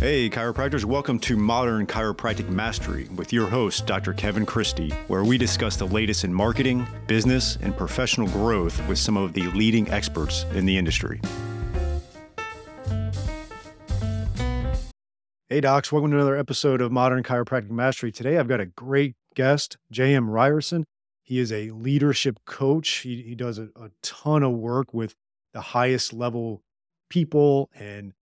Hey, chiropractors, welcome to Modern Chiropractic Mastery with your host, Dr. Kevin Christie, where we discuss the latest in marketing, business, and professional growth with some of the leading experts in the industry. Hey, docs, welcome to another episode of Modern Chiropractic Mastery. Today, I've got a great guest, J.M. Ryerson. He is a leadership coach. He, he does a, a ton of work with the highest level people and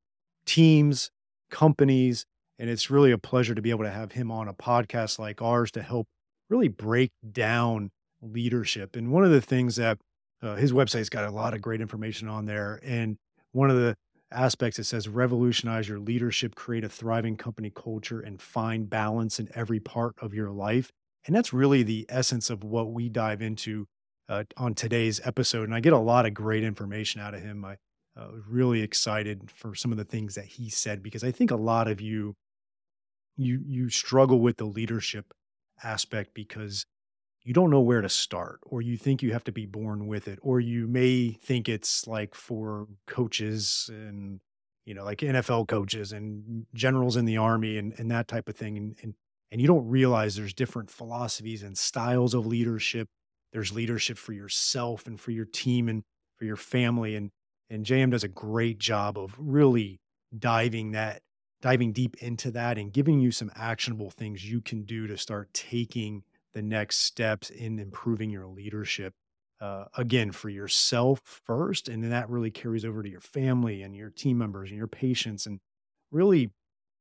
teams companies. And it's really a pleasure to be able to have him on a podcast like ours to help really break down leadership. And one of the things that uh, his website's got a lot of great information on there. And one of the aspects it says revolutionize your leadership, create a thriving company culture, and find balance in every part of your life. And that's really the essence of what we dive into uh, on today's episode. And I get a lot of great information out of him. I uh, really excited for some of the things that he said because I think a lot of you you you struggle with the leadership aspect because you don't know where to start or you think you have to be born with it or you may think it's like for coaches and you know like NFL coaches and generals in the army and and that type of thing and and and you don't realize there's different philosophies and styles of leadership. There's leadership for yourself and for your team and for your family and and JM does a great job of really diving that diving deep into that and giving you some actionable things you can do to start taking the next steps in improving your leadership uh, again for yourself first and then that really carries over to your family and your team members and your patients and really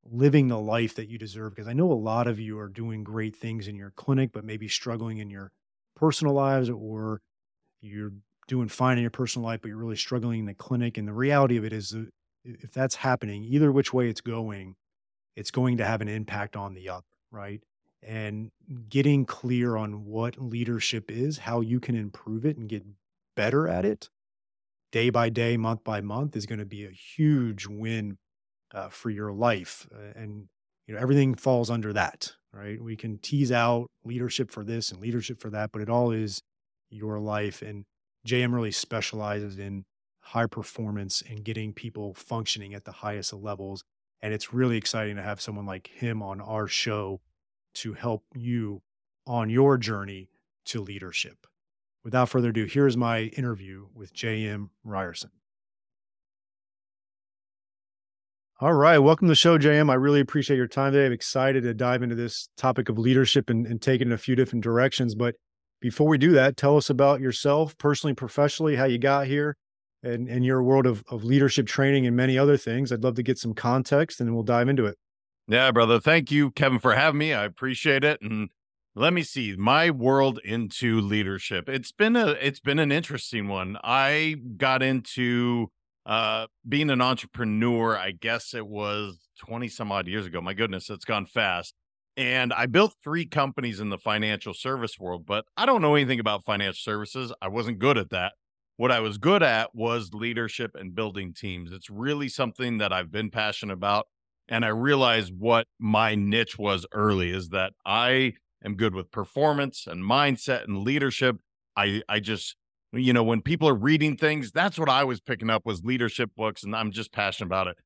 living the life that you deserve. Because i know a lot of you are doing great things in your clinic but maybe struggling in your personal lives or you're doing fine in your personal life, but you're really struggling in the clinic. And the reality of it is, if that's happening, either which way it's going, it's going to have an impact on the other, right? And getting clear on what leadership is, how you can improve it and get better at it day by day, month by month is going to be a huge win uh, for your life. Uh, and, you know, everything falls under that, right? We can tease out leadership for this and leadership for that, but it all is your life. And JM really specializes in high performance and getting people functioning at the highest levels. And it's really exciting to have someone like him on our show to help you on your journey to leadership. Without further ado, here's my interview with JM Ryerson. All right. Welcome to the show, JM. I really appreciate your time today. I'm excited to dive into this topic of leadership and, and take it in a few different directions. But before we do that, tell us about yourself, personally, professionally, how you got here, and, and your world of, of leadership training and many other things. I'd love to get some context and we'll dive into it. Yeah, brother. Thank you, Kevin, for having me. I appreciate it. And let me see my world into leadership. It's been a it's been an interesting one. I got into uh being an entrepreneur, I guess it was 20 some odd years ago. My goodness, it's gone fast. And I built three companies in the financial service world, but I don't know anything about financial services. I wasn't good at that. What I was good at was leadership and building teams. It's really something that I've been passionate about. And I realized what my niche was early is that I am good with performance and mindset and leadership. I, I just, you know, when people are reading things, that's what I was picking up was leadership books. And I'm just passionate about it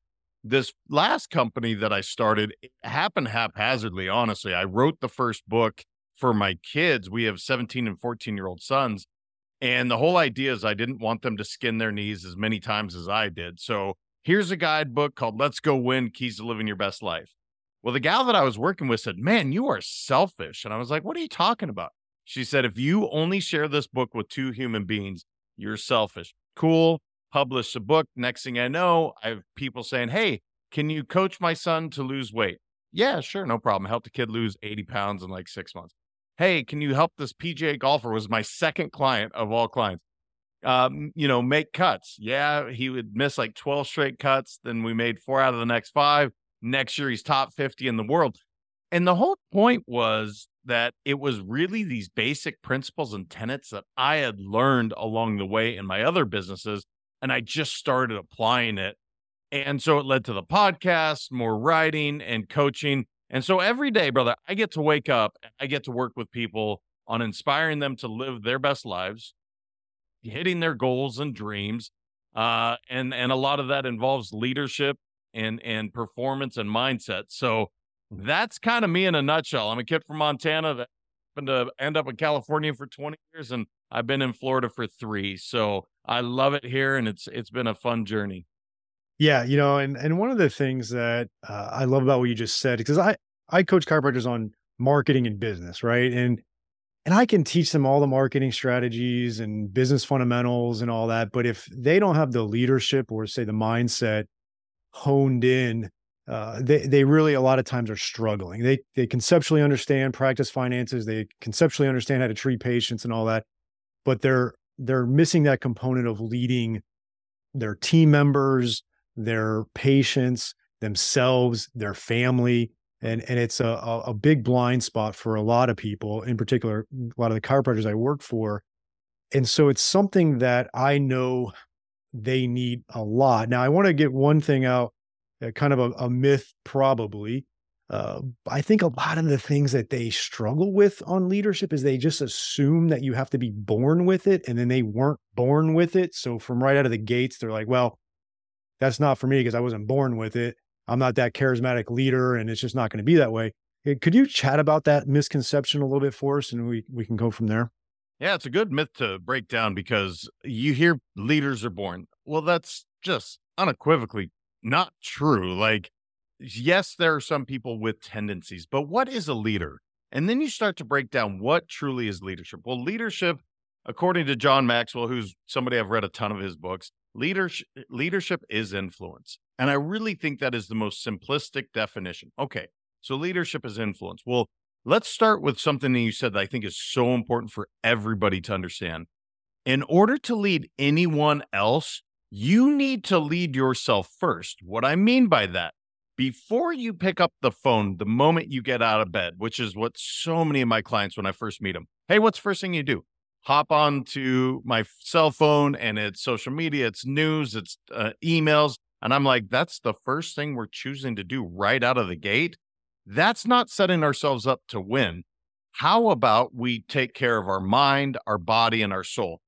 this last company that I started happened haphazardly, honestly. I wrote the first book for my kids. We have 17 and 14 year old sons. And the whole idea is I didn't want them to skin their knees as many times as I did. So here's a guidebook called Let's Go Win Keys to Living Your Best Life. Well, the gal that I was working with said, Man, you are selfish. And I was like, What are you talking about? She said, If you only share this book with two human beings, you're selfish. Cool publish a book. Next thing I know, I have people saying, Hey, can you coach my son to lose weight? Yeah, sure, no problem. Help the kid lose 80 pounds in like six months. Hey, can you help this PGA golfer? Was my second client of all clients. Um, you know, make cuts. Yeah, he would miss like 12 straight cuts. Then we made four out of the next five. Next year, he's top 50 in the world. And the whole point was that it was really these basic principles and tenets that I had learned along the way in my other businesses and I just started applying it. And so it led to the podcast, more writing and coaching. And so every day, brother, I get to wake up, I get to work with people on inspiring them to live their best lives, hitting their goals and dreams. Uh, and and a lot of that involves leadership and and performance and mindset. So that's kind of me in a nutshell. I'm a kid from Montana that happened to end up in California for 20 years, and I've been in Florida for three. So I love it here, and it's it's been a fun journey. Yeah, you know, and and one of the things that uh, I love about what you just said because I I coach chiropractors on marketing and business, right? And and I can teach them all the marketing strategies and business fundamentals and all that, but if they don't have the leadership or say the mindset honed in, uh, they they really a lot of times are struggling. They they conceptually understand practice finances, they conceptually understand how to treat patients and all that, but they're they're missing that component of leading their team members, their patients, themselves, their family, and and it's a a big blind spot for a lot of people, in particular, a lot of the chiropractors I work for, and so it's something that I know they need a lot. Now, I want to get one thing out, uh, kind of a, a myth, probably. Uh, I think a lot of the things that they struggle with on leadership is they just assume that you have to be born with it, and then they weren't born with it. So from right out of the gates, they're like, "Well, that's not for me because I wasn't born with it." I'm not that charismatic leader and it's just not going to be that way. Could you chat about that misconception a little bit for us and we, we can go from there? Yeah, it's a good myth to break down because you hear leaders are born. Well, that's just unequivocally not true. Like, yes, there are some people with tendencies, but what is a leader? And then you start to break down what truly is leadership. Well, leadership, according to John Maxwell, who's somebody I've read a ton of his books, leadership leadership is influence. And I really think that is the most simplistic definition. Okay, so leadership is influence. Well, let's start with something that you said that I think is so important for everybody to understand. In order to lead anyone else, you need to lead yourself first. What I mean by that, before you pick up the phone the moment you get out of bed, which is what so many of my clients when I first meet them, hey, what's the first thing you do? Hop on to my cell phone and it's social media, it's news, it's uh, emails. And I'm like, that's the first thing we're choosing to do right out of the gate. That's not setting ourselves up to win. How about we take care of our mind, our body, and our soul?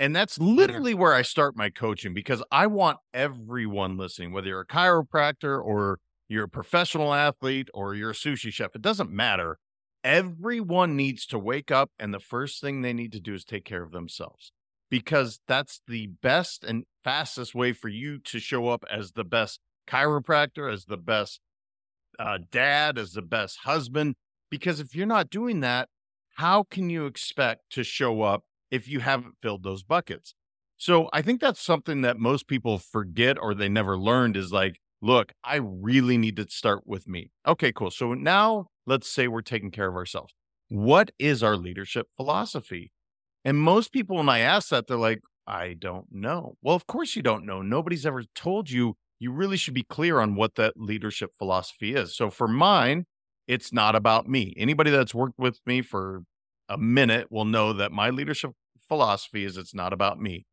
And that's literally where I start my coaching because I want everyone listening, whether you're a chiropractor or you're a professional athlete or you're a sushi chef, it doesn't matter. Everyone needs to wake up, and the first thing they need to do is take care of themselves because that's the best and fastest way for you to show up as the best chiropractor, as the best uh, dad, as the best husband. Because if you're not doing that, how can you expect to show up if you haven't filled those buckets? So I think that's something that most people forget or they never learned is like, look, I really need to start with me. Okay, cool. So now let's say we're taking care of ourselves. What is our leadership philosophy? And most people, when I ask that, they're like, I don't know. Well, of course you don't know. Nobody's ever told you. You really should be clear on what that leadership philosophy is. So for mine, it's not about me. Anybody that's worked with me for a minute will know that my leadership philosophy is it's not about me.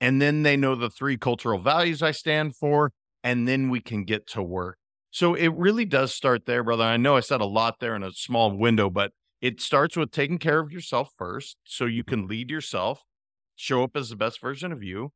And then they know the three cultural values I stand for, and then we can get to work. So it really does start there, brother. I know I said a lot there in a small window, but it starts with taking care of yourself first so you can lead yourself, show up as the best version of you,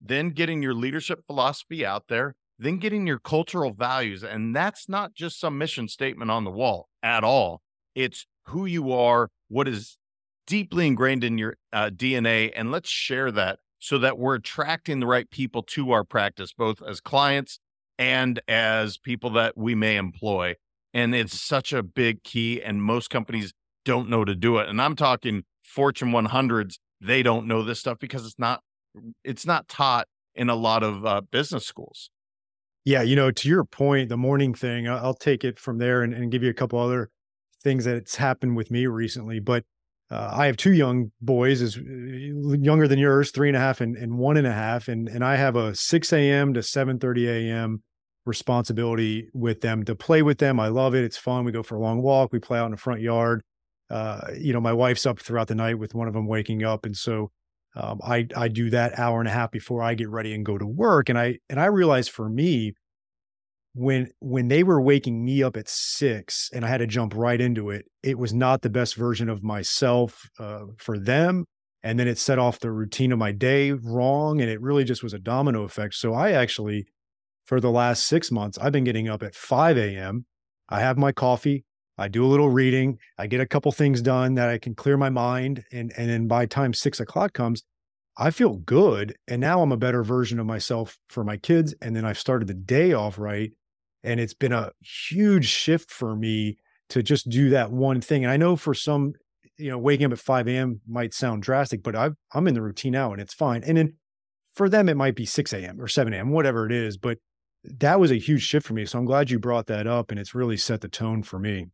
then getting your leadership philosophy out there, then getting your cultural values. And that's not just some mission statement on the wall at all. It's who you are, what is deeply ingrained in your uh, DNA. And let's share that so that we're attracting the right people to our practice, both as clients and as people that we may employ. And it's such a big key. And most companies don't know to do it. And I'm talking Fortune 100s. They don't know this stuff because it's not it's not taught in a lot of uh, business schools. Yeah, you know, to your point, the morning thing, I'll take it from there and, and give you a couple other things that it's happened with me recently. But uh, I have two young boys, is uh, younger than yours, three and a half and, and one and a half, and and I have a six a.m. to seven thirty a.m responsibility with them to play with them. I love it. It's fun. We go for a long walk. We play out in the front yard. Uh, you know, my wife's up throughout the night with one of them waking up, and so um, I I do that hour and a half before I get ready and go to work. And I and I realize for me, when when they were waking me up at six and I had to jump right into it, it was not the best version of myself uh, for them. And then it set off the routine of my day wrong, and it really just was a domino effect. So I actually for the last six months, I've been getting up at 5 a.m. I have my coffee. I do a little reading. I get a couple things done that I can clear my mind. And, and then by time six o'clock comes, I feel good. And now I'm a better version of myself for my kids. And then I've started the day off right. And it's been a huge shift for me to just do that one thing. And I know for some, you know, waking up at 5 a.m. might sound drastic, but i I'm in the routine now and it's fine. And then for them, it might be 6 a.m. or 7 a.m., whatever it is. But that was a huge shift for me. So I'm glad you brought that up and it's really set the tone for me.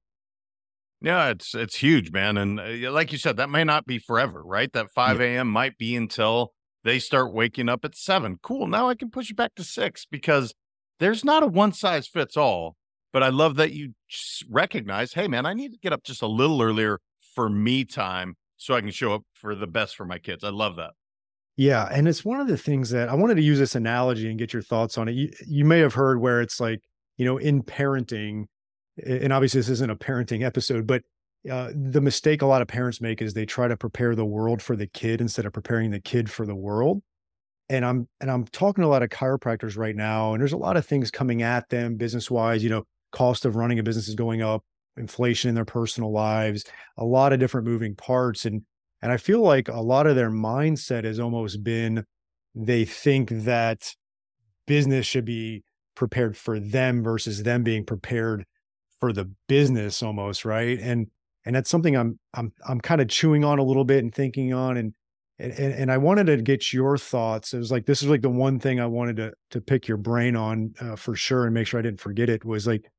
Yeah, it's it's huge, man. And uh, like you said, that may not be forever, right? That 5 a.m. Yeah. might be until they start waking up at seven. Cool. Now I can push you back to six because there's not a one size fits all. But I love that you recognize, hey, man, I need to get up just a little earlier for me time so I can show up for the best for my kids. I love that. Yeah, and it's one of the things that I wanted to use this analogy and get your thoughts on it. You, you may have heard where it's like, you know, in parenting, and obviously this isn't a parenting episode, but uh, the mistake a lot of parents make is they try to prepare the world for the kid instead of preparing the kid for the world. And I'm and I'm talking to a lot of chiropractors right now, and there's a lot of things coming at them business wise. You know, cost of running a business is going up, inflation in their personal lives, a lot of different moving parts, and and I feel like a lot of their mindset has almost been they think that business should be prepared for them versus them being prepared for the business almost, right? And and that's something I'm I'm I'm kind of chewing on a little bit and thinking on and and and I wanted to get your thoughts. It was like this is like the one thing I wanted to to pick your brain on uh, for sure and make sure I didn't forget it was like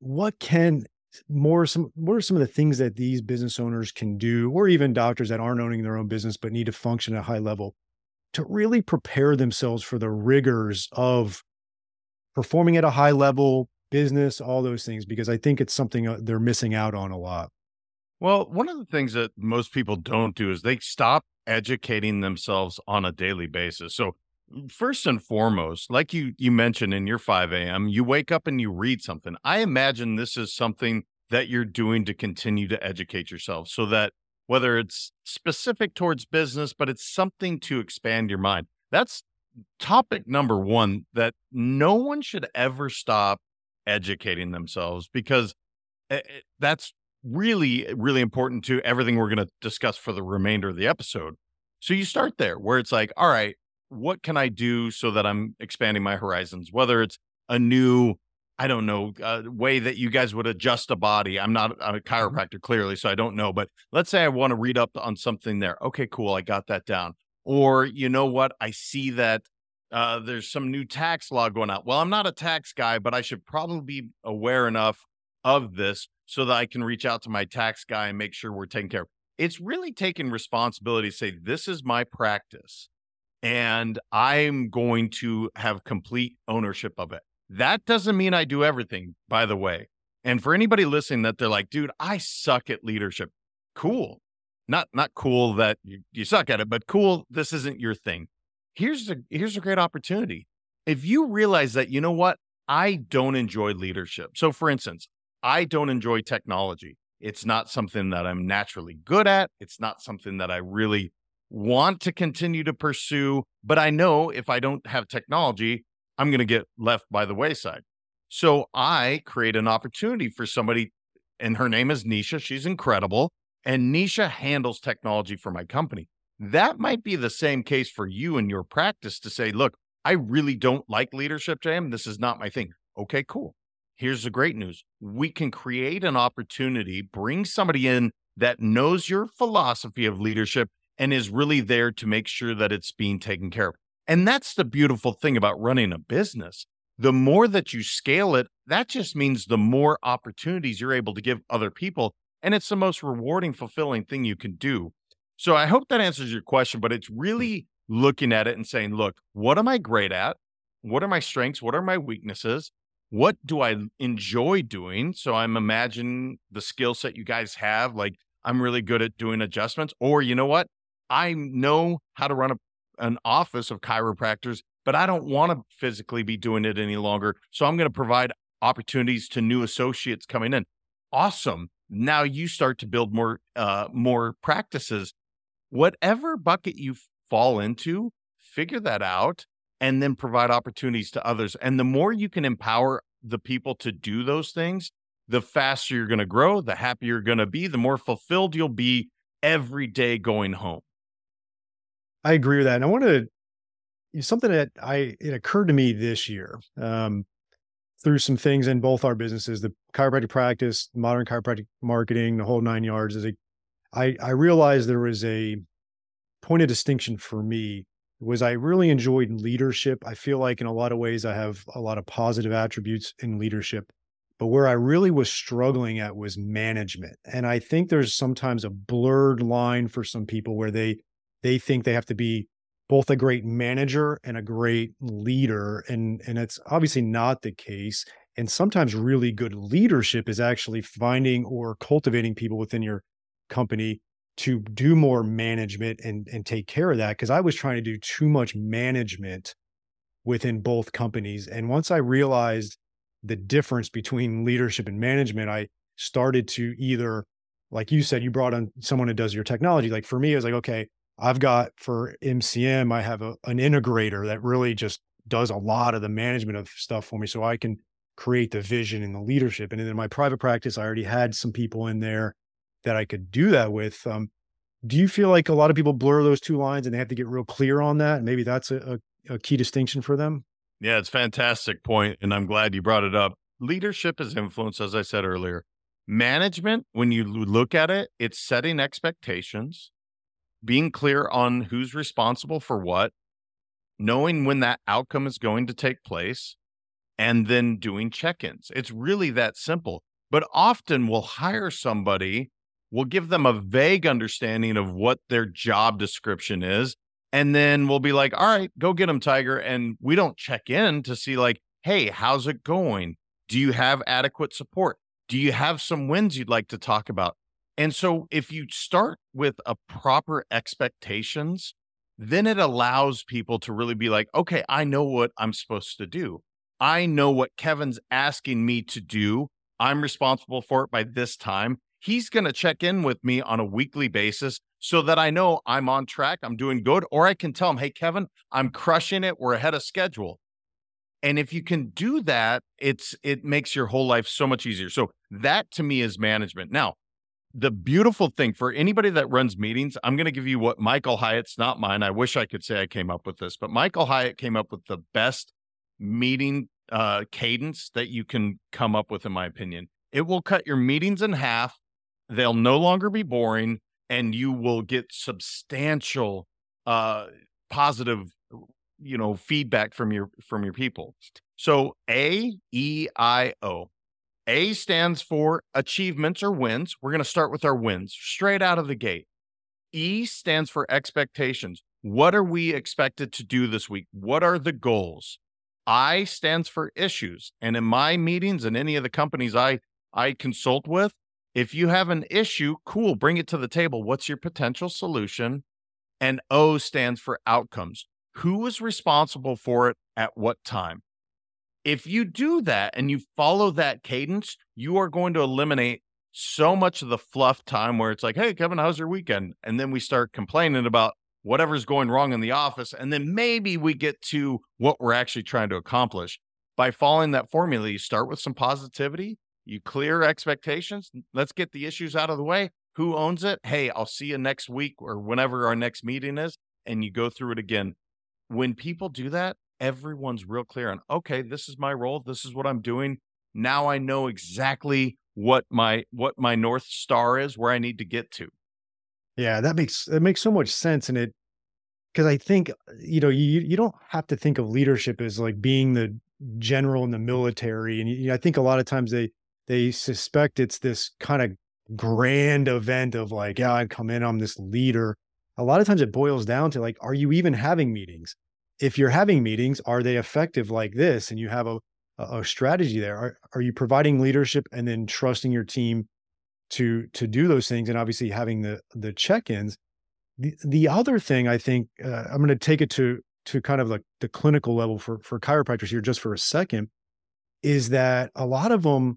what can more some what are some of the things that these business owners can do or even doctors that aren't owning their own business but need to function at a high level to really prepare themselves for the rigors of performing at a high level business all those things because i think it's something uh, they're missing out on a lot well one of the things that most people don't do is they stop educating themselves on a daily basis so first and foremost, like you you mentioned in your 5 a.m., you wake up and you read something. I imagine this is something that you're doing to continue to educate yourself so that whether it's specific towards business, but it's something to expand your mind. That's topic number one that no one should ever stop educating themselves because eh, eh, that's really, really important to everything we're going to discuss for the remainder of the episode. So you start there where it's like, all right, what can I do so that I'm expanding my horizons? Whether it's a new, I don't know, uh, way that you guys would adjust a body. I'm not a mm-hmm. chiropractor clearly, so I don't know. But let's say I want to read up on something there. Okay, cool. I got that down. Or you know what? I see that uh, there's some new tax law going out. Well, I'm not a tax guy, but I should probably be aware enough of this so that I can reach out to my tax guy and make sure we're taken care of. It's really taking responsibility to say, this is my practice and I'm going to have complete ownership of it. That doesn't mean I do everything, by the way. And for anybody listening that they're like, dude, I suck at leadership. Cool. Not not cool that you, you suck at it, but cool, this isn't your thing. Here's a here's a great opportunity. If you realize that, you know what, I don't enjoy leadership. So for instance, I don't enjoy technology. It's not something that I'm naturally good at. It's not something that I really want to continue to pursue, but I know if I don't have technology, I'm going to get left by the wayside. So I create an opportunity for somebody, and her name is Nisha. She's incredible. And Nisha handles technology for my company. That might be the same case for you in your practice to say, look, I really don't like leadership, JM. This is not my thing. Okay, cool. Here's the great news we can create an opportunity, bring somebody in that knows your philosophy of leadership and is really there to make sure that it's being taken care of. And that's the beautiful thing about running a business. The more that you scale it, that just means the more opportunities you're able to give other people. And it's the most rewarding, fulfilling thing you can do. So I hope that answers your question, but it's really mm. looking at it and saying, look, what am I great at? What are my strengths? What are my weaknesses? What do I enjoy doing? So I'm imagining the skill set you guys have. Like I'm really good at doing adjustments. Or you know what? I know how to run a, an office of chiropractors, but I don't want to physically be doing it any longer. So I'm going to provide opportunities to new associates coming in. Awesome. Now you start to build more uh, more practices. Whatever bucket you fall into, figure that out and then provide opportunities to others. And the more you can empower the people to do those things, the faster you're going to grow, the happier you're going to be, the more fulfilled you'll be every day going home. I agree with that. And I want to something that I it occurred to me this year um, through some things in both our businesses, the chiropractic practice, modern chiropractic marketing, the whole nine yards. Is a I I realized there was a point of distinction for me was I really enjoyed leadership. I feel like in a lot of ways I have a lot of positive attributes in leadership. But where I really was struggling at was management. And I think there's sometimes a blurred line for some people where they they think they have to be both a great manager and a great leader and and it's obviously not the case and sometimes really good leadership is actually finding or cultivating people within your company to do more management and and take care of that because I was trying to do too much management within both companies and once I realized the difference between leadership and management I started to either like you said you brought on someone who does your technology like for me it was like okay I've got for MCM, I have a, an integrator that really just does a lot of the management of stuff for me. So I can create the vision and the leadership. And in my private practice, I already had some people in there that I could do that with. Um, do you feel like a lot of people blur those two lines and they have to get real clear on that? Maybe that's a, a, a key distinction for them. Yeah, it's fantastic point, and I'm glad you brought it up. Leadership is influence, as I said earlier. Management, when you look at it, it's setting expectations being clear on who's responsible for what, knowing when that outcome is going to take place, and then doing check ins. It's really that simple. But often we'll hire somebody, we'll give them a vague understanding of what their job description is. And then we'll be like, all right, go get them, Tiger. And we don't check in to see, like, hey, how's it going? Do you have adequate support? Do you have some wins you'd like to talk about? And so if you start with a proper expectations, then it allows people to really be like, okay, I know what I'm supposed to do. I know what Kevin's asking me to do. I'm responsible for it by this time. He's going to check in with me on a weekly basis so that I know I'm on track, I'm doing good, or I can tell him, hey, Kevin, I'm crushing it. We're ahead of schedule. And if you can do that, it's it makes your whole life so much easier. So that to me is management. Now, the beautiful thing for anybody that runs meetings, I'm going to give you what Michael Hyatt's not mine. I wish I could say I came up with this, but Michael Hyatt came up with the best meeting uh, cadence that you can come up with, in my opinion. It will cut your meetings in half. They'll no longer be boring, and you will get substantial uh, positive, you know, feedback from your from your people. So A E I O a stands for achievements or wins. We're going to start with our wins straight out of the gate. E stands for expectations. What are we expected to do this week? What are the goals? I stands for issues. And in my meetings and any of the companies I I consult with, if you have an issue, cool, bring it to the table. What's your potential solution? And O stands for outcomes. Who is responsible for it at what time? If you do that and you follow that cadence, you are going to eliminate so much of the fluff time where it's like, hey, Kevin, how's your weekend? And then we start complaining about whatever's going wrong in the office. And then maybe we get to what we're actually trying to accomplish. By following that formula, you start with some positivity, you clear expectations. Let's get the issues out of the way. Who owns it? Hey, I'll see you next week or whenever our next meeting is. And you go through it again. When people do that, everyone's real clear on okay this is my role this is what i'm doing now i know exactly what my what my north star is where i need to get to yeah that makes that makes so much sense and it because i think uh, you know you you don't have to think of leadership as like being the general in the military and you i think a lot of times they they suspect it's this kind of grand event of like yeah i come in i'm this leader a lot of times it boils down to like are you even having meetings if you're having meetings, are they effective like this? And you have a, a strategy there. Are, are you providing leadership and then trusting your team to to do those things? And obviously having the the check-ins. The the other thing I think uh, I'm going to take it to to kind of like the clinical level for for chiropractors here just for a second is that a lot of them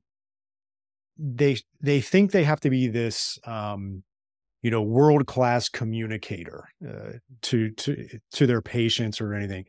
they they think they have to be this um you know world class communicator uh, to to to their patients or anything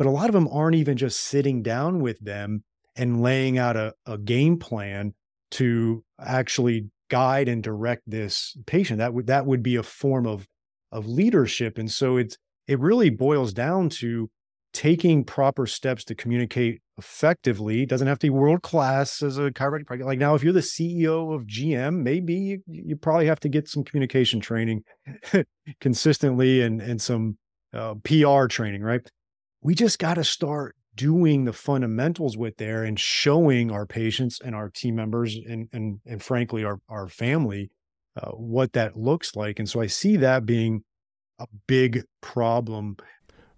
but a lot of them aren't even just sitting down with them and laying out a, a game plan to actually guide and direct this patient. That would that would be a form of of leadership. And so it's it really boils down to taking proper steps to communicate effectively. Doesn't have to be world class as a chiropractor. Like now, if you're the CEO of GM, maybe you, you probably have to get some communication training consistently and and some uh, PR training, right? We just got to start doing the fundamentals with there and showing our patients and our team members and and and frankly our our family uh, what that looks like. And so I see that being a big problem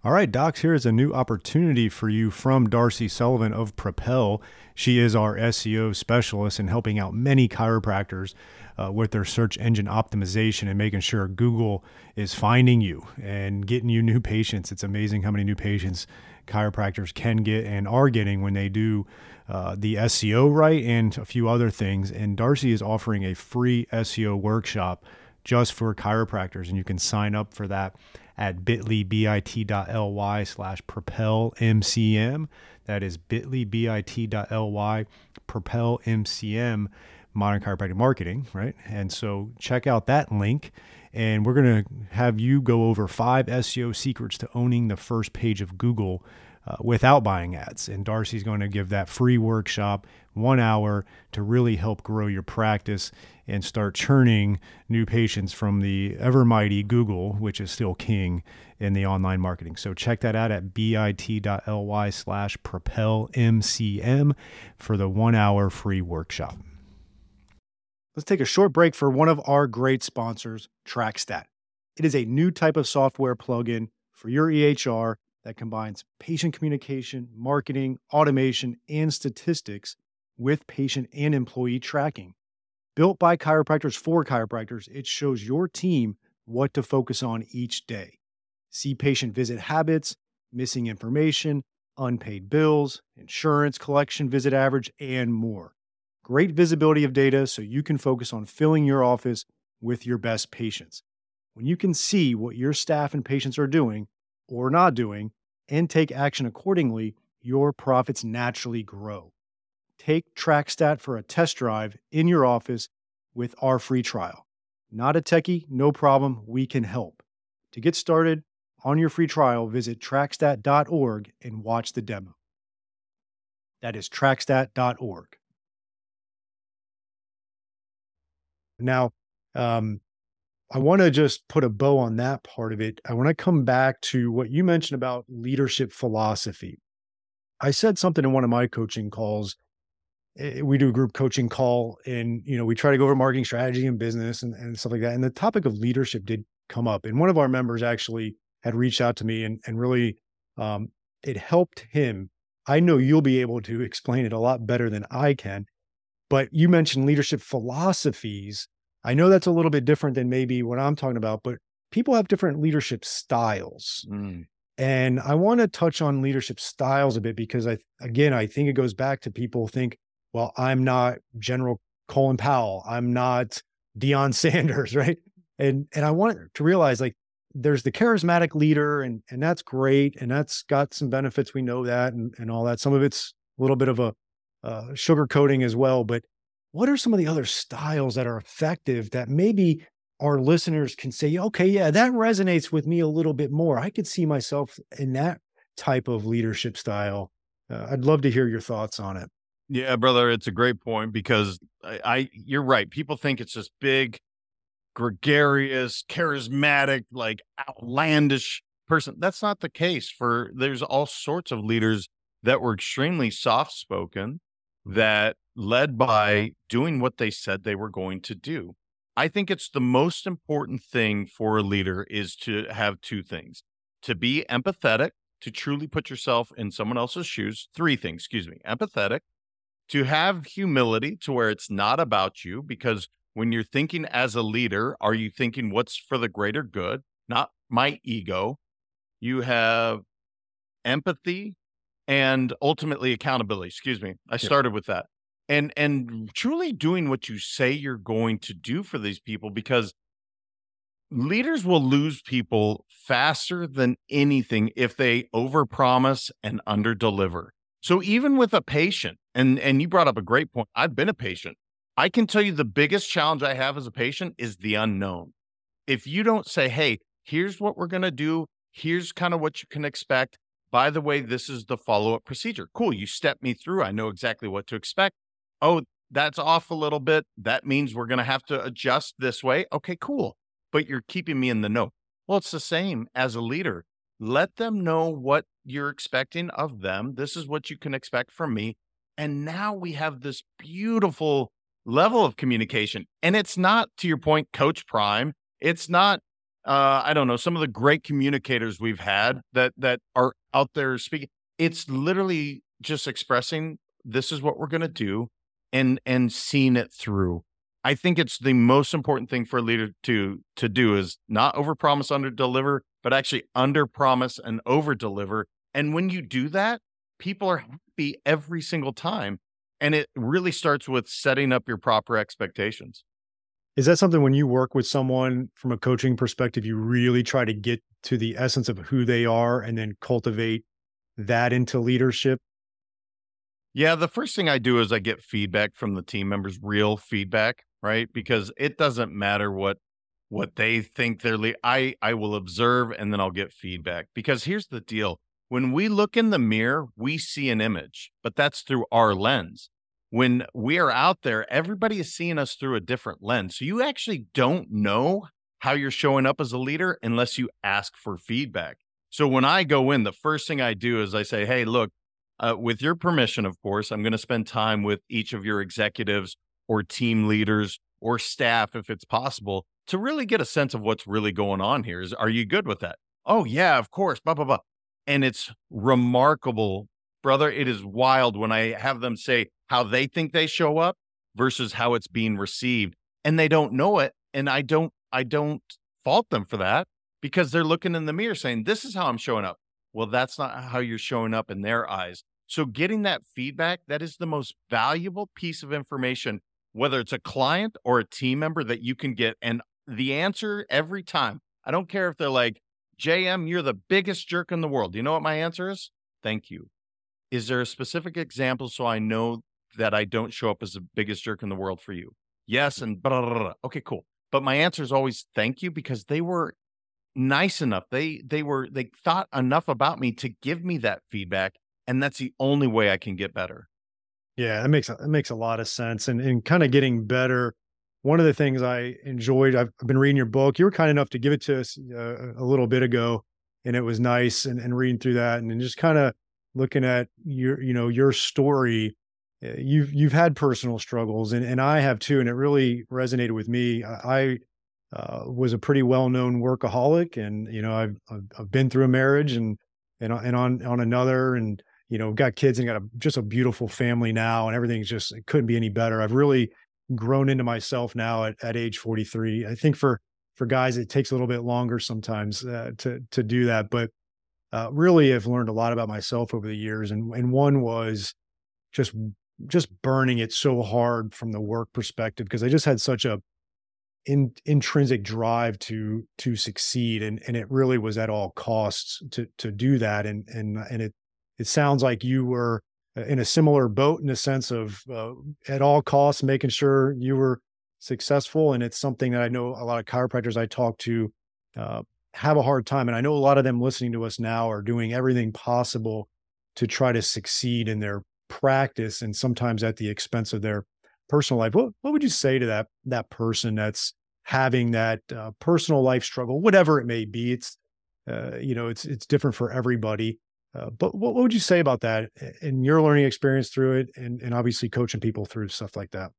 all right, docs, here is a new opportunity for you from Darcy Sullivan of Propel. She is our SEO specialist in helping out many chiropractors uh, with their search engine optimization and making sure Google is finding you and getting you new patients. It's amazing how many new patients chiropractors can get and are getting when they do uh, the SEO right and a few other things. And Darcy is offering a free SEO workshop just for chiropractors, and you can sign up for that at bit.ly, bit.ly slash propel MCM. That is bit.ly, bit.ly propel MCM modern chiropractic marketing, right? And so check out that link. And we're going to have you go over five SEO secrets to owning the first page of Google uh, without buying ads. And Darcy's going to give that free workshop, one hour, to really help grow your practice and start churning new patients from the ever mighty Google, which is still king in the online marketing. So check that out at bit.ly slash propelmcm for the one hour free workshop. Let's take a short break for one of our great sponsors, TrackStat. It is a new type of software plugin for your EHR that combines patient communication, marketing, automation, and statistics with patient and employee tracking. Built by chiropractors for chiropractors, it shows your team what to focus on each day. See patient visit habits, missing information, unpaid bills, insurance collection visit average, and more. Great visibility of data so you can focus on filling your office with your best patients. When you can see what your staff and patients are doing, or not doing and take action accordingly, your profits naturally grow. Take TrackStat for a test drive in your office with our free trial. Not a techie, no problem, we can help. To get started on your free trial, visit trackstat.org and watch the demo. That is trackstat.org. Now, um, I want to just put a bow on that part of it. I want to come back to what you mentioned about leadership philosophy. I said something in one of my coaching calls. Eh, we do a group coaching call and you know we try to go over marketing strategy and business and, and stuff like that and the topic of leadership did come up and one of our members actually had reached out to me and, and really um, it helped him i know you'll be able to explain it a lot better than i can but you mentioned leadership philosophies I know that's a little bit different than maybe what I'm talking about, but people have different leadership styles. Mm. And I want to touch on leadership styles a bit because I, again, I think it goes back to people think, well, I'm not General Colin Powell. I'm not Deion Sanders, right? And and I want to realize like there's the charismatic leader and and that's great and that's got some benefits. We know that and, and all that. Some of it's a little bit of a uh, sugar coating as well, but what are some of the other styles that are effective that maybe our listeners can say, okay, yeah, that resonates with me a little bit more. I could see myself in that type of leadership style. Uh, I'd love to hear your thoughts on it. Yeah, brother, it's a great point because I, I you're right. People think it's just big, gregarious, charismatic, like outlandish person. That's not the case for there's all sorts of leaders that were extremely soft spoken that led by doing what they said they were going to do. I think it's the most important thing for a leader is to have two things to be empathetic, to truly put yourself in someone else's shoes. Three things, excuse me empathetic, to have humility to where it's not about you, because when you're thinking as a leader, are you thinking what's for the greater good, not my ego? You have empathy and ultimately accountability. Excuse me. I started with that and and truly doing what you say you're going to do for these people because leaders will lose people faster than anything if they overpromise and underdeliver. So even with a patient, and and you brought up a great point. I've been a patient. I can tell you the biggest challenge I have as a patient is the unknown. If you don't say, "Hey, here's what we're going to do. Here's kind of what you can expect. By the way, this is the follow-up procedure." Cool, you step me through. I know exactly what to expect. Oh, that's off a little bit. That means we're going to have to adjust this way. Okay, cool but you're keeping me in the know. Well, it's the same as a leader. Let them know what you're expecting of them. This is what you can expect from me. And now we have this beautiful level of communication. And it's not, to your point, Coach Prime. It's not, uh, I don't know, some of the great communicators we've had that that are out there speaking. It's literally just expressing this is what we're going to do and and seeing it through I think it's the most important thing for a leader to to do is not overpromise, under deliver, but actually underpromise and overdeliver. And when you do that, people are happy every single time. And it really starts with setting up your proper expectations. Is that something when you work with someone from a coaching perspective, you really try to get to the essence of who they are and then cultivate that into leadership? Yeah, the first thing I do is I get feedback from the team members, real feedback right? Because it doesn't matter what what they think they're le- I I will observe and then I'll get feedback. Because here's the deal. When we look in the mirror, we see an image, but that's through our lens. When we are out there, everybody is seeing us through a different lens. So you actually don't know how you're showing up as a leader unless you ask for feedback. So when I go in, the first thing I do is I say, "Hey, look, uh, with your permission, of course, I'm going to spend time with each of your executives or team leaders or staff, if it's possible, to really get a sense of what's really going on here. Is are you good with that? Oh yeah, of course. Blah blah blah. And it's remarkable, brother. It is wild when I have them say how they think they show up versus how it's being received, and they don't know it. And I don't, I don't fault them for that because they're looking in the mirror saying, "This is how I'm showing up." Well, that's not how you're showing up in their eyes. So getting that feedback, that is the most valuable piece of information whether it's a client or a team member that you can get. And the answer every time, I don't care if they're like, JM, you're the biggest jerk in the world. You know what my answer is? Thank you. Is there a specific example so I know that I don't show up as the biggest jerk in the world for you? Yes. And blah, blah, blah. okay, cool. But my answer is always thank you because they were nice enough. They they were they thought enough about me to give me that feedback. And that's the only way I can get better. Yeah, that makes that makes a lot of sense, and and kind of getting better. One of the things I enjoyed, I've been reading your book. You were kind enough to give it to us uh, a little bit ago, and it was nice. And, and reading through that, and, and just kind of looking at your, you know, your story. Uh, you've you've had personal struggles, and and I have too, and it really resonated with me. I, uh, was a pretty well known workaholic, and you know, I've I've been through a marriage, and and and on on another, and you know, got kids and got a, just a beautiful family now, and everything's just it couldn't be any better. I've really grown into myself now at, at age 43. I think for for guys, it takes a little bit longer sometimes uh, to to do that, but uh, really, I've learned a lot about myself over the years, and and one was just just burning it so hard from the work perspective because I just had such a in, intrinsic drive to to succeed and and it really was at all costs to to do that and and and it it sounds like you were in a similar boat in the sense of uh, at all costs making sure you were successful and it's something that i know a lot of chiropractors i talk to uh, have a hard time and i know a lot of them listening to us now are doing everything possible to try to succeed in their practice and sometimes at the expense of their personal life. What, what would you say to that that person that's having that uh, personal life struggle whatever it may be? It's uh, you know it's it's different for everybody uh, but what, what would you say about that in your learning experience through it and, and obviously coaching people through stuff like that?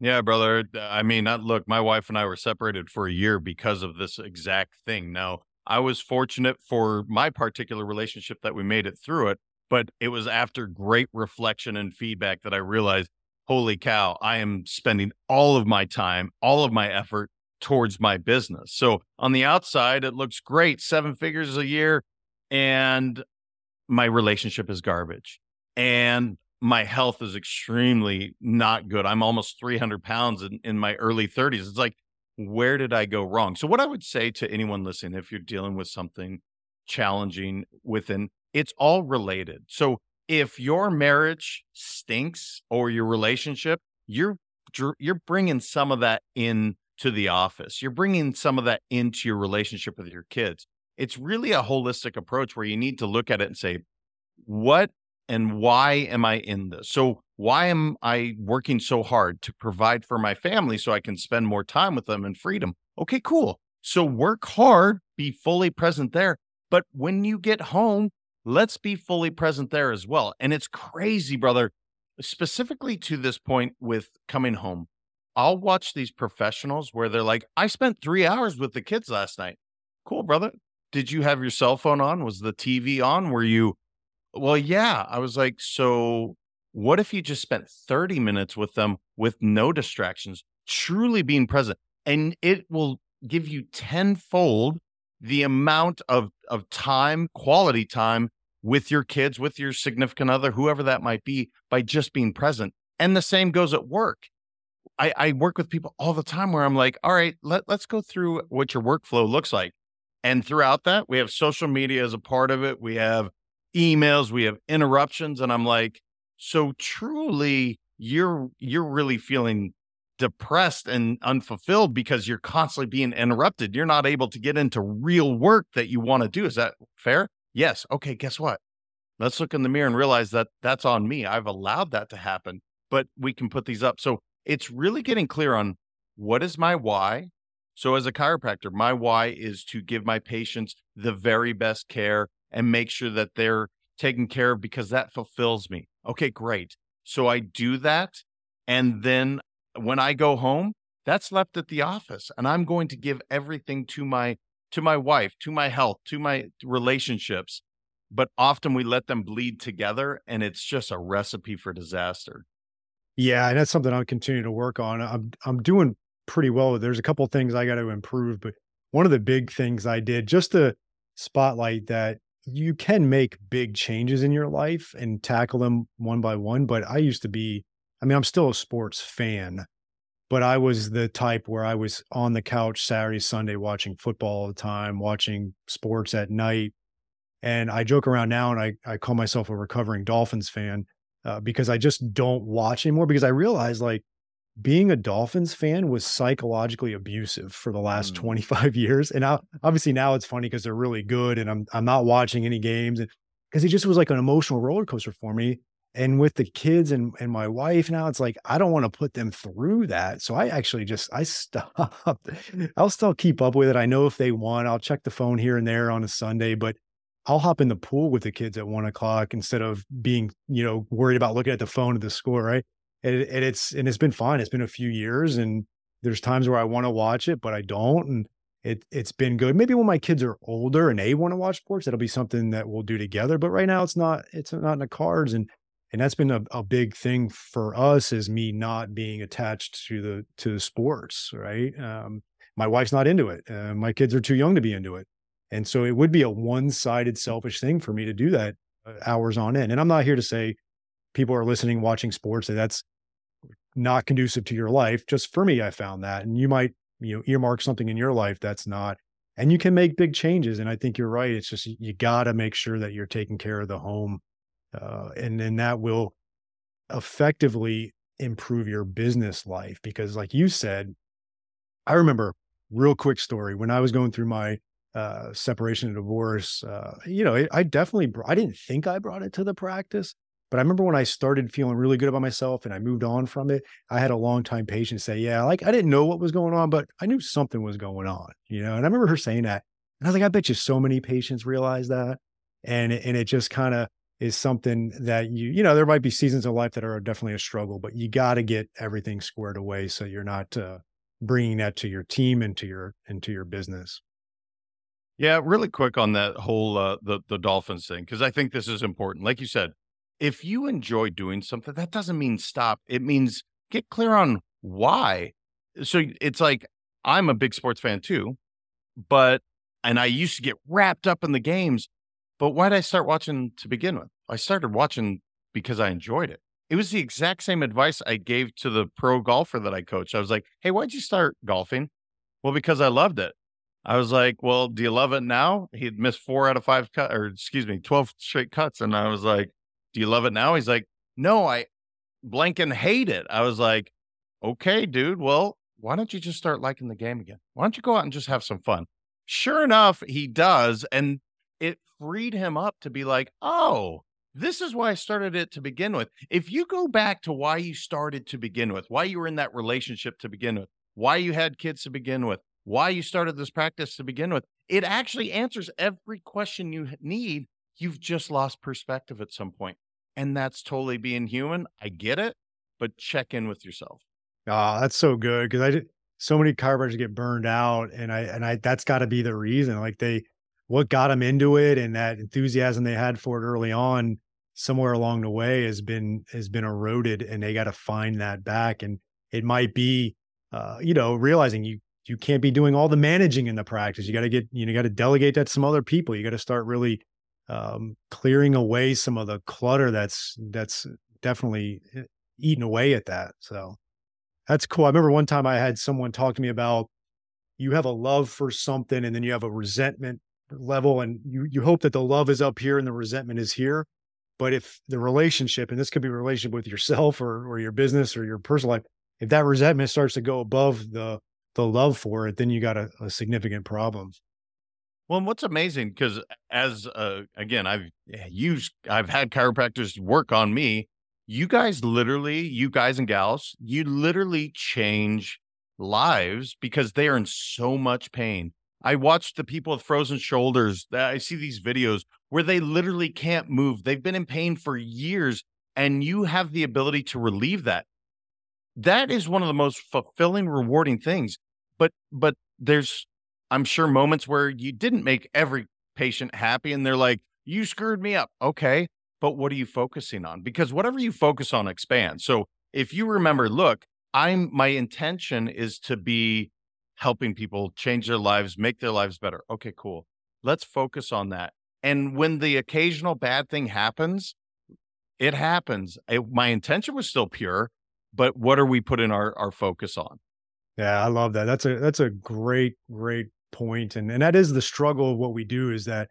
Yeah, brother. I mean, look, my wife and I were separated for a year because of this exact thing. Now, I was fortunate for my particular relationship that we made it through it, but it was after great reflection and feedback that I realized, holy cow, I am spending all of my time, all of my effort towards my business. So on the outside, it looks great, seven figures a year. And my relationship is garbage and my health is extremely not good. I'm almost 300 pounds in, in my early 30s. It's like, where did I go wrong? So, what I would say to anyone listening, if you're dealing with something challenging within, it's all related. So, if your marriage stinks or your relationship, you're you're bringing some of that in to the office. You're bringing some of that into your relationship with your kids. It's really a holistic approach where you need to look at it and say, what and why am I in this? So, why am I working so hard to provide for my family so I can spend more time with them and freedom? Okay, cool. So, work hard, be fully present there. But when you get home, let's be fully present there as well. And it's crazy, brother, specifically to this point with coming home. I'll watch these professionals where they're like, I spent three hours with the kids last night. Cool, brother. Did you have your cell phone on? Was the TV on? Were you well, yeah. I was like, so what if you just spent 30 minutes with them with no distractions, truly being present? And it will give you tenfold the amount of, of time, quality time with your kids, with your significant other, whoever that might be, by just being present. And the same goes at work. I, I work with people all the time where I'm like, all right, let, let's go through what your workflow looks like. And throughout that, we have social media as a part of it. We have emails, we have interruptions, and I'm like, so truly you're you're really feeling depressed and unfulfilled because you're constantly being interrupted. You're not able to get into real work that you want to do. Is that fair? Yes. Okay, guess what? Let's look in the mirror and realize that that's on me. I've allowed that to happen, but we can put these up. So it's really getting clear on what is my why. So, as a chiropractor, my why is to give my patients the very best care and make sure that they're taken care of because that fulfills me. Okay, great. So I do that. And then when I go home, that's left at the office and I'm going to give everything to my to my wife, to my health, to my relationships. But often we let them bleed together and it's just a recipe for disaster. Yeah, and that's something I'm continuing to work on. I'm I'm doing pretty well. There's a couple things I got to improve, but one of the big things I did just to spotlight that you can make big changes in your life and tackle them one by one. But I used to be, I mean, I'm still a sports fan, but I was the type where I was on the couch Saturday, Sunday watching football all the time, watching sports at night. And I joke around now and I, I call myself a recovering Dolphins fan uh, because I just don't watch anymore because I realize like being a Dolphins fan was psychologically abusive for the last mm. 25 years. And now, obviously now it's funny because they're really good and I'm I'm not watching any games and because it just was like an emotional roller coaster for me. And with the kids and, and my wife now, it's like I don't want to put them through that. So I actually just I stop. I'll still keep up with it. I know if they want, I'll check the phone here and there on a Sunday, but I'll hop in the pool with the kids at one o'clock instead of being, you know, worried about looking at the phone at the score, right? And, it, and it's and it's been fine. It's been a few years, and there's times where I want to watch it, but I don't, and it it's been good. Maybe when my kids are older and they want to watch sports, that'll be something that we'll do together. But right now, it's not it's not in the cards, and and that's been a, a big thing for us is me not being attached to the to the sports. Right, um, my wife's not into it. Uh, my kids are too young to be into it, and so it would be a one sided selfish thing for me to do that uh, hours on end. And I'm not here to say people are listening, watching sports, that that's not conducive to your life. Just for me, I found that. And you might, you know, earmark something in your life that's not, and you can make big changes. And I think you're right. It's just, you got to make sure that you're taking care of the home. Uh, and then that will effectively improve your business life. Because, like you said, I remember real quick story when I was going through my uh, separation and divorce. Uh, you know, I definitely, I didn't think I brought it to the practice, but I remember when I started feeling really good about myself and I moved on from it, I had a long time patient say, Yeah, like I didn't know what was going on, but I knew something was going on, you know? And I remember her saying that. And I was like, I bet you so many patients realize that. And and it just kind of is something that you, you know, there might be seasons of life that are definitely a struggle, but you got to get everything squared away so you're not uh, bringing that to your team and to your into your business. Yeah, really quick on that whole uh, the the Dolphins thing because I think this is important. Like you said, if you enjoy doing something, that doesn't mean stop. It means get clear on why. So it's like I'm a big sports fan too, but and I used to get wrapped up in the games. But why did I start watching to begin with? I started watching because I enjoyed it. It was the exact same advice I gave to the pro golfer that I coached. I was like, "Hey, why'd you start golfing?" Well, because I loved it. I was like, well, do you love it now? He'd missed four out of five cut or excuse me, 12 straight cuts. And I was like, do you love it now? He's like, no, I blank and hate it. I was like, okay, dude, well, why don't you just start liking the game again? Why don't you go out and just have some fun? Sure enough, he does. And it freed him up to be like, oh, this is why I started it to begin with. If you go back to why you started to begin with, why you were in that relationship to begin with, why you had kids to begin with, why you started this practice to begin with, it actually answers every question you need. You've just lost perspective at some point. And that's totally being human. I get it, but check in with yourself. Ah, that's so good because I did so many chiropractors get burned out, and I and I that's got to be the reason. Like they, what got them into it, and that enthusiasm they had for it early on, somewhere along the way has been has been eroded, and they got to find that back. And it might be, uh, you know, realizing you you can't be doing all the managing in the practice. You got to get you know you got to delegate that to some other people. You got to start really um, clearing away some of the clutter that's that's definitely eh, eating away at that. So that's cool. I remember one time I had someone talk to me about you have a love for something and then you have a resentment level and you you hope that the love is up here and the resentment is here. But if the relationship, and this could be a relationship with yourself or or your business or your personal life, if that resentment starts to go above the the love for it, then you got a, a significant problem. Well, what's amazing because as uh, again, I've used, I've had chiropractors work on me. You guys literally, you guys and gals, you literally change lives because they are in so much pain. I watch the people with frozen shoulders. I see these videos where they literally can't move. They've been in pain for years, and you have the ability to relieve that. That is one of the most fulfilling, rewarding things but but there's I'm sure moments where you didn't make every patient happy and they're like, you screwed me up. Okay. But what are you focusing on? Because whatever you focus on expands. So if you remember, look, I'm my intention is to be helping people change their lives, make their lives better. Okay, cool. Let's focus on that. And when the occasional bad thing happens, it happens. My intention was still pure, but what are we putting our, our focus on? Yeah, I love that. That's a that's a great great point, and and that is the struggle of what we do is that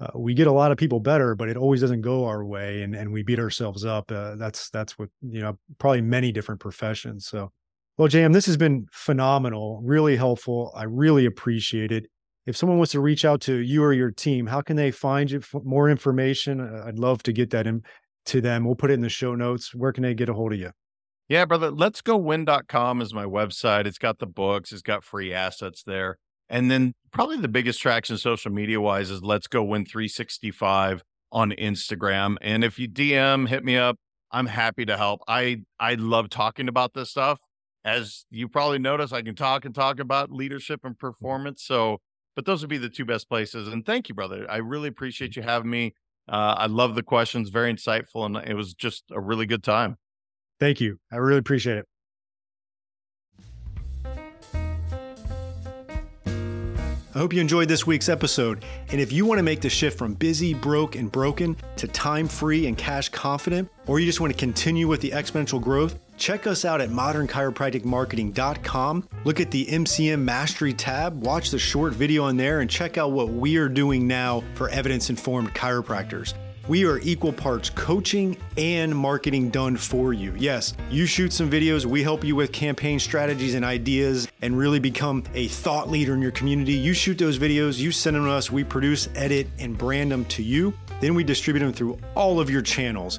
uh, we get a lot of people better, but it always doesn't go our way, and and we beat ourselves up. Uh, that's that's what you know, probably many different professions. So, well, JM, this has been phenomenal, really helpful. I really appreciate it. If someone wants to reach out to you or your team, how can they find you for more information? I'd love to get that in to them. We'll put it in the show notes. Where can they get a hold of you? Yeah, brother. Let's go win.com is my website. It's got the books, it's got free assets there. And then probably the biggest traction social media wise is Let's Go Win 365 on Instagram. And if you DM, hit me up. I'm happy to help. I I love talking about this stuff. As you probably notice, I can talk and talk about leadership and performance. So, but those would be the two best places. And thank you, brother. I really appreciate you having me. Uh, I love the questions, very insightful, and it was just a really good time. Thank you. I really appreciate it. I hope you enjoyed this week's episode. And if you want to make the shift from busy, broke, and broken to time free and cash confident, or you just want to continue with the exponential growth, check us out at modernchiropracticmarketing.com. Look at the MCM Mastery tab, watch the short video on there, and check out what we are doing now for evidence informed chiropractors. We are equal parts coaching and marketing done for you. Yes, you shoot some videos, we help you with campaign strategies and ideas and really become a thought leader in your community. You shoot those videos, you send them to us, we produce, edit, and brand them to you. Then we distribute them through all of your channels.